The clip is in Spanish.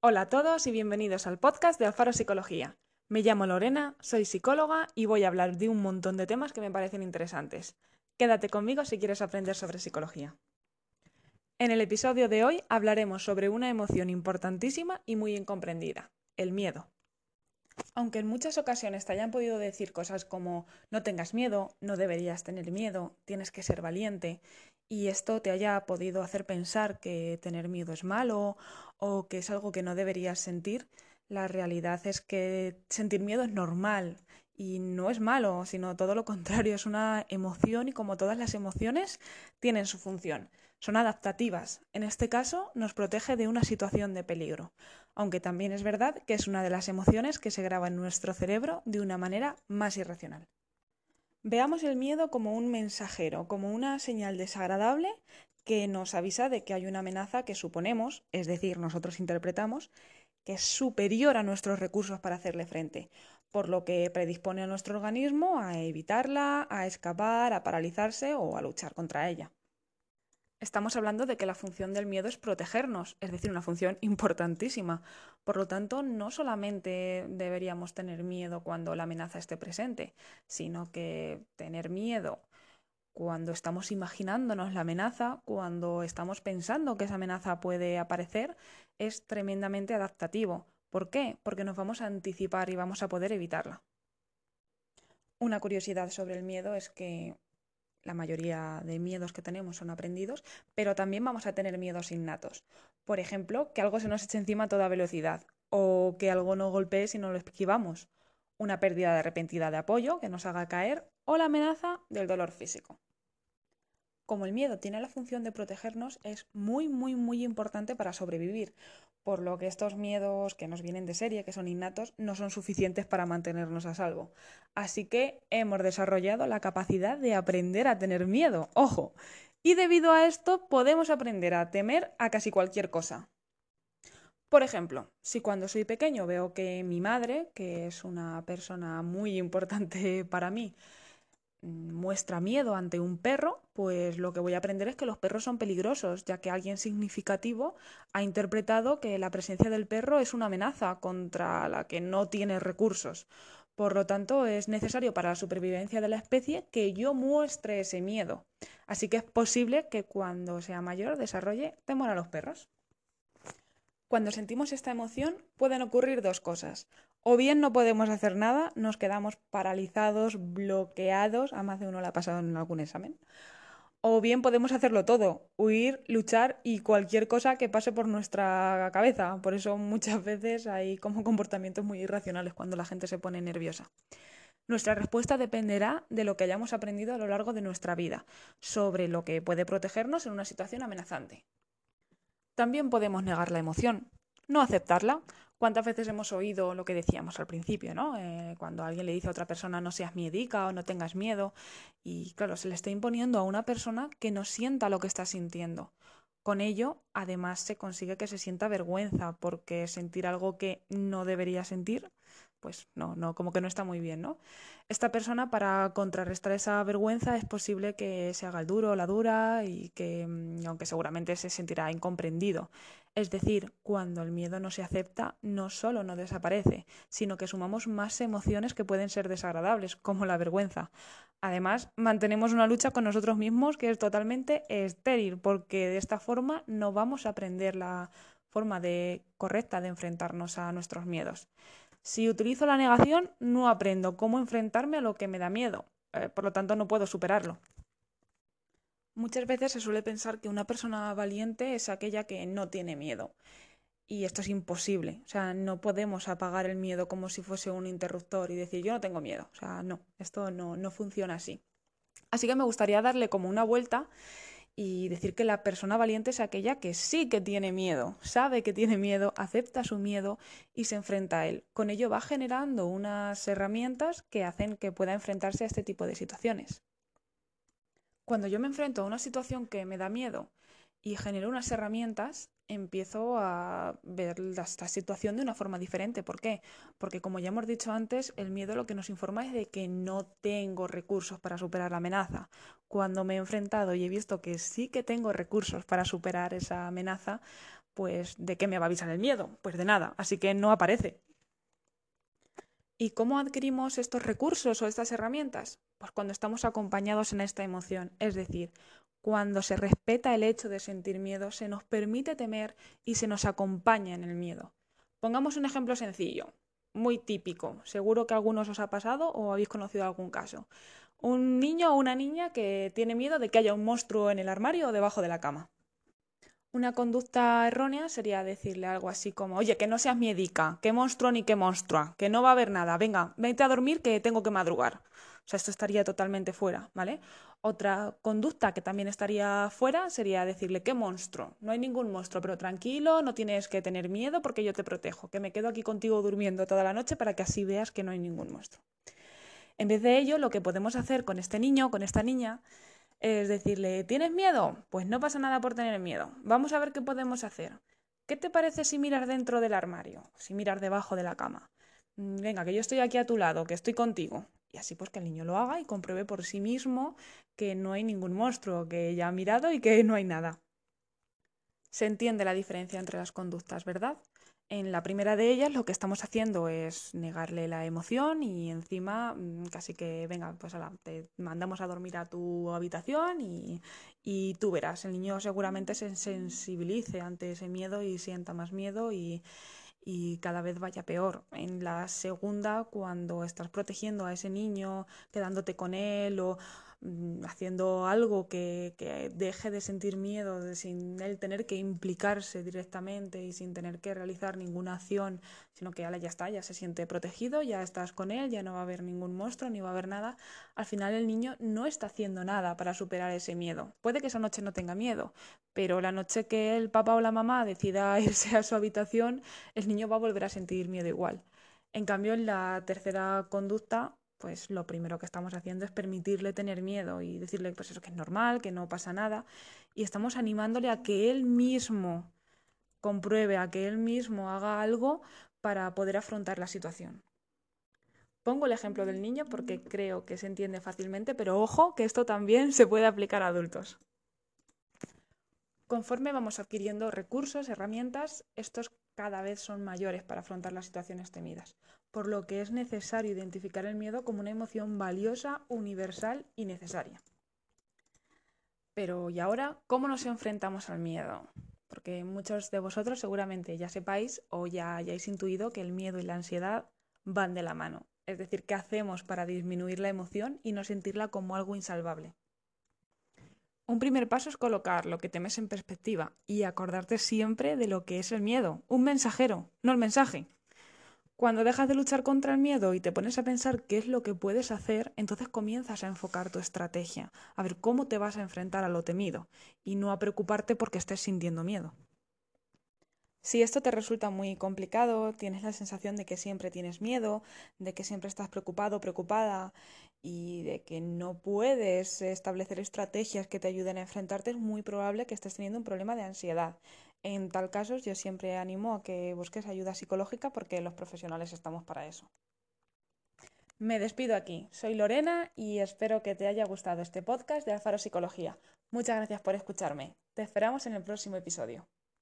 Hola a todos y bienvenidos al podcast de Alfaro Psicología. Me llamo Lorena, soy psicóloga y voy a hablar de un montón de temas que me parecen interesantes. Quédate conmigo si quieres aprender sobre psicología. En el episodio de hoy hablaremos sobre una emoción importantísima y muy incomprendida, el miedo. Aunque en muchas ocasiones te hayan podido decir cosas como no tengas miedo, no deberías tener miedo, tienes que ser valiente, y esto te haya podido hacer pensar que tener miedo es malo o que es algo que no deberías sentir, la realidad es que sentir miedo es normal y no es malo, sino todo lo contrario, es una emoción y como todas las emociones tienen su función. Son adaptativas. En este caso nos protege de una situación de peligro, aunque también es verdad que es una de las emociones que se graba en nuestro cerebro de una manera más irracional. Veamos el miedo como un mensajero, como una señal desagradable que nos avisa de que hay una amenaza que suponemos, es decir, nosotros interpretamos, que es superior a nuestros recursos para hacerle frente, por lo que predispone a nuestro organismo a evitarla, a escapar, a paralizarse o a luchar contra ella. Estamos hablando de que la función del miedo es protegernos, es decir, una función importantísima. Por lo tanto, no solamente deberíamos tener miedo cuando la amenaza esté presente, sino que tener miedo cuando estamos imaginándonos la amenaza, cuando estamos pensando que esa amenaza puede aparecer, es tremendamente adaptativo. ¿Por qué? Porque nos vamos a anticipar y vamos a poder evitarla. Una curiosidad sobre el miedo es que la mayoría de miedos que tenemos son aprendidos, pero también vamos a tener miedos innatos. Por ejemplo, que algo se nos eche encima a toda velocidad o que algo no golpee si no lo esquivamos, una pérdida de repentina de apoyo que nos haga caer o la amenaza del dolor físico. Como el miedo tiene la función de protegernos, es muy, muy, muy importante para sobrevivir, por lo que estos miedos que nos vienen de serie, que son innatos, no son suficientes para mantenernos a salvo. Así que hemos desarrollado la capacidad de aprender a tener miedo, ojo, y debido a esto podemos aprender a temer a casi cualquier cosa. Por ejemplo, si cuando soy pequeño veo que mi madre, que es una persona muy importante para mí, muestra miedo ante un perro, pues lo que voy a aprender es que los perros son peligrosos, ya que alguien significativo ha interpretado que la presencia del perro es una amenaza contra la que no tiene recursos. Por lo tanto, es necesario para la supervivencia de la especie que yo muestre ese miedo. Así que es posible que cuando sea mayor desarrolle temor a los perros. Cuando sentimos esta emoción pueden ocurrir dos cosas. O bien no podemos hacer nada, nos quedamos paralizados, bloqueados, a más de uno le ha pasado en algún examen. O bien podemos hacerlo todo, huir, luchar y cualquier cosa que pase por nuestra cabeza. Por eso muchas veces hay como comportamientos muy irracionales cuando la gente se pone nerviosa. Nuestra respuesta dependerá de lo que hayamos aprendido a lo largo de nuestra vida sobre lo que puede protegernos en una situación amenazante. También podemos negar la emoción, no aceptarla. ¿Cuántas veces hemos oído lo que decíamos al principio, ¿no? Eh, cuando alguien le dice a otra persona no seas miedica o no tengas miedo. Y claro, se le está imponiendo a una persona que no sienta lo que está sintiendo. Con ello, además, se consigue que se sienta vergüenza, porque sentir algo que no debería sentir pues no, no, como que no está muy bien, ¿no? Esta persona, para contrarrestar esa vergüenza, es posible que se haga el duro o la dura y que, mm, aunque seguramente se sentirá incomprendido. Es decir, cuando el miedo no se acepta, no solo no desaparece, sino que sumamos más emociones que pueden ser desagradables, como la vergüenza. Además, mantenemos una lucha con nosotros mismos que es totalmente estéril, porque de esta forma no vamos a aprender la forma de, correcta de enfrentarnos a nuestros miedos. Si utilizo la negación, no aprendo cómo enfrentarme a lo que me da miedo, eh, por lo tanto no puedo superarlo. Muchas veces se suele pensar que una persona valiente es aquella que no tiene miedo. Y esto es imposible. O sea, no podemos apagar el miedo como si fuese un interruptor y decir yo no tengo miedo. O sea, no, esto no, no funciona así. Así que me gustaría darle como una vuelta y decir que la persona valiente es aquella que sí que tiene miedo, sabe que tiene miedo, acepta su miedo y se enfrenta a él. Con ello va generando unas herramientas que hacen que pueda enfrentarse a este tipo de situaciones. Cuando yo me enfrento a una situación que me da miedo y genero unas herramientas, empiezo a ver esta situación de una forma diferente. ¿Por qué? Porque como ya hemos dicho antes, el miedo lo que nos informa es de que no tengo recursos para superar la amenaza. Cuando me he enfrentado y he visto que sí que tengo recursos para superar esa amenaza, pues ¿de qué me va a avisar el miedo? Pues de nada, así que no aparece. ¿Y cómo adquirimos estos recursos o estas herramientas? Pues cuando estamos acompañados en esta emoción, es decir, cuando se respeta el hecho de sentir miedo, se nos permite temer y se nos acompaña en el miedo. Pongamos un ejemplo sencillo, muy típico, seguro que a algunos os ha pasado o habéis conocido algún caso. Un niño o una niña que tiene miedo de que haya un monstruo en el armario o debajo de la cama. Una conducta errónea sería decirle algo así como, oye, que no seas miedica, qué monstruo ni qué monstrua, que no va a haber nada, venga, vete a dormir que tengo que madrugar. Sea, esto estaría totalmente fuera, ¿vale? Otra conducta que también estaría fuera sería decirle, qué monstruo, no hay ningún monstruo, pero tranquilo, no tienes que tener miedo porque yo te protejo, que me quedo aquí contigo durmiendo toda la noche para que así veas que no hay ningún monstruo. En vez de ello, lo que podemos hacer con este niño, con esta niña, es decirle, ¿tienes miedo? Pues no pasa nada por tener miedo. Vamos a ver qué podemos hacer. ¿Qué te parece si miras dentro del armario? Si miras debajo de la cama. Mm, venga, que yo estoy aquí a tu lado, que estoy contigo. Y así pues que el niño lo haga y compruebe por sí mismo que no hay ningún monstruo, que ya ha mirado y que no hay nada. Se entiende la diferencia entre las conductas, ¿verdad? En la primera de ellas lo que estamos haciendo es negarle la emoción y encima mm, casi que, venga, pues te mandamos a dormir a tu habitación y, y, tú verás, el niño seguramente se sensibilice ante ese miedo y sienta más miedo y, y cada vez vaya peor. En la segunda, cuando estás protegiendo a ese niño, quedándote con él o haciendo algo que, deje de sentir miedo sin él tener que implicarse directamente y sin tener que realizar ninguna acción, sino que ya está, ya se siente protegido, ya estás con él, ya no va a haber ningún monstruo ni va a haber nada, al final el niño no está haciendo nada para superar ese miedo. Puede que esa noche no tenga miedo, pero la noche que el papá o la mamá decida irse a su habitación, el niño va a volver a sentir miedo igual. En cambio, en la tercera conducta, pues lo primero que estamos haciendo es permitirle tener miedo y decirle pues eso que es normal, que no pasa nada y estamos animándole a que él mismo compruebe, a que él mismo haga algo para poder afrontar la situación. Pongo el ejemplo del niño porque creo que se entiende fácilmente, pero ojo que esto también se puede aplicar a adultos. Conforme vamos adquiriendo recursos, herramientas, estos cada vez son mayores para afrontar las situaciones temidas, por lo que es necesario identificar el miedo como una emoción valiosa, universal y necesaria. Pero ¿y ahora cómo nos enfrentamos al miedo? Porque muchos de vosotros seguramente ya sepáis o ya hayáis intuido que el miedo y la ansiedad van de la mano. Es decir, ¿qué hacemos para disminuir la emoción y no sentirla como algo insalvable? Un primer paso es colocar lo que temes en perspectiva y acordarte siempre de lo que es el miedo, un mensajero, no el mensaje. Cuando dejas de luchar contra el miedo y te pones a pensar qué es lo que puedes hacer, entonces comienzas a enfocar tu estrategia, a ver cómo te vas a enfrentar a lo temido y no a preocuparte porque estés sintiendo miedo. Si esto te resulta muy complicado, tienes la sensación de que siempre tienes miedo, de que siempre estás preocupado preocupada y de que no puedes establecer estrategias que te ayuden a enfrentarte, es muy probable que estés teniendo un problema de ansiedad. En tal caso, yo siempre animo a que busques ayuda psicológica porque los profesionales estamos para eso. Me despido aquí. Soy Lorena y espero que te haya gustado este podcast de Alfaro Psicología. Muchas gracias por escucharme. Te esperamos en el próximo episodio.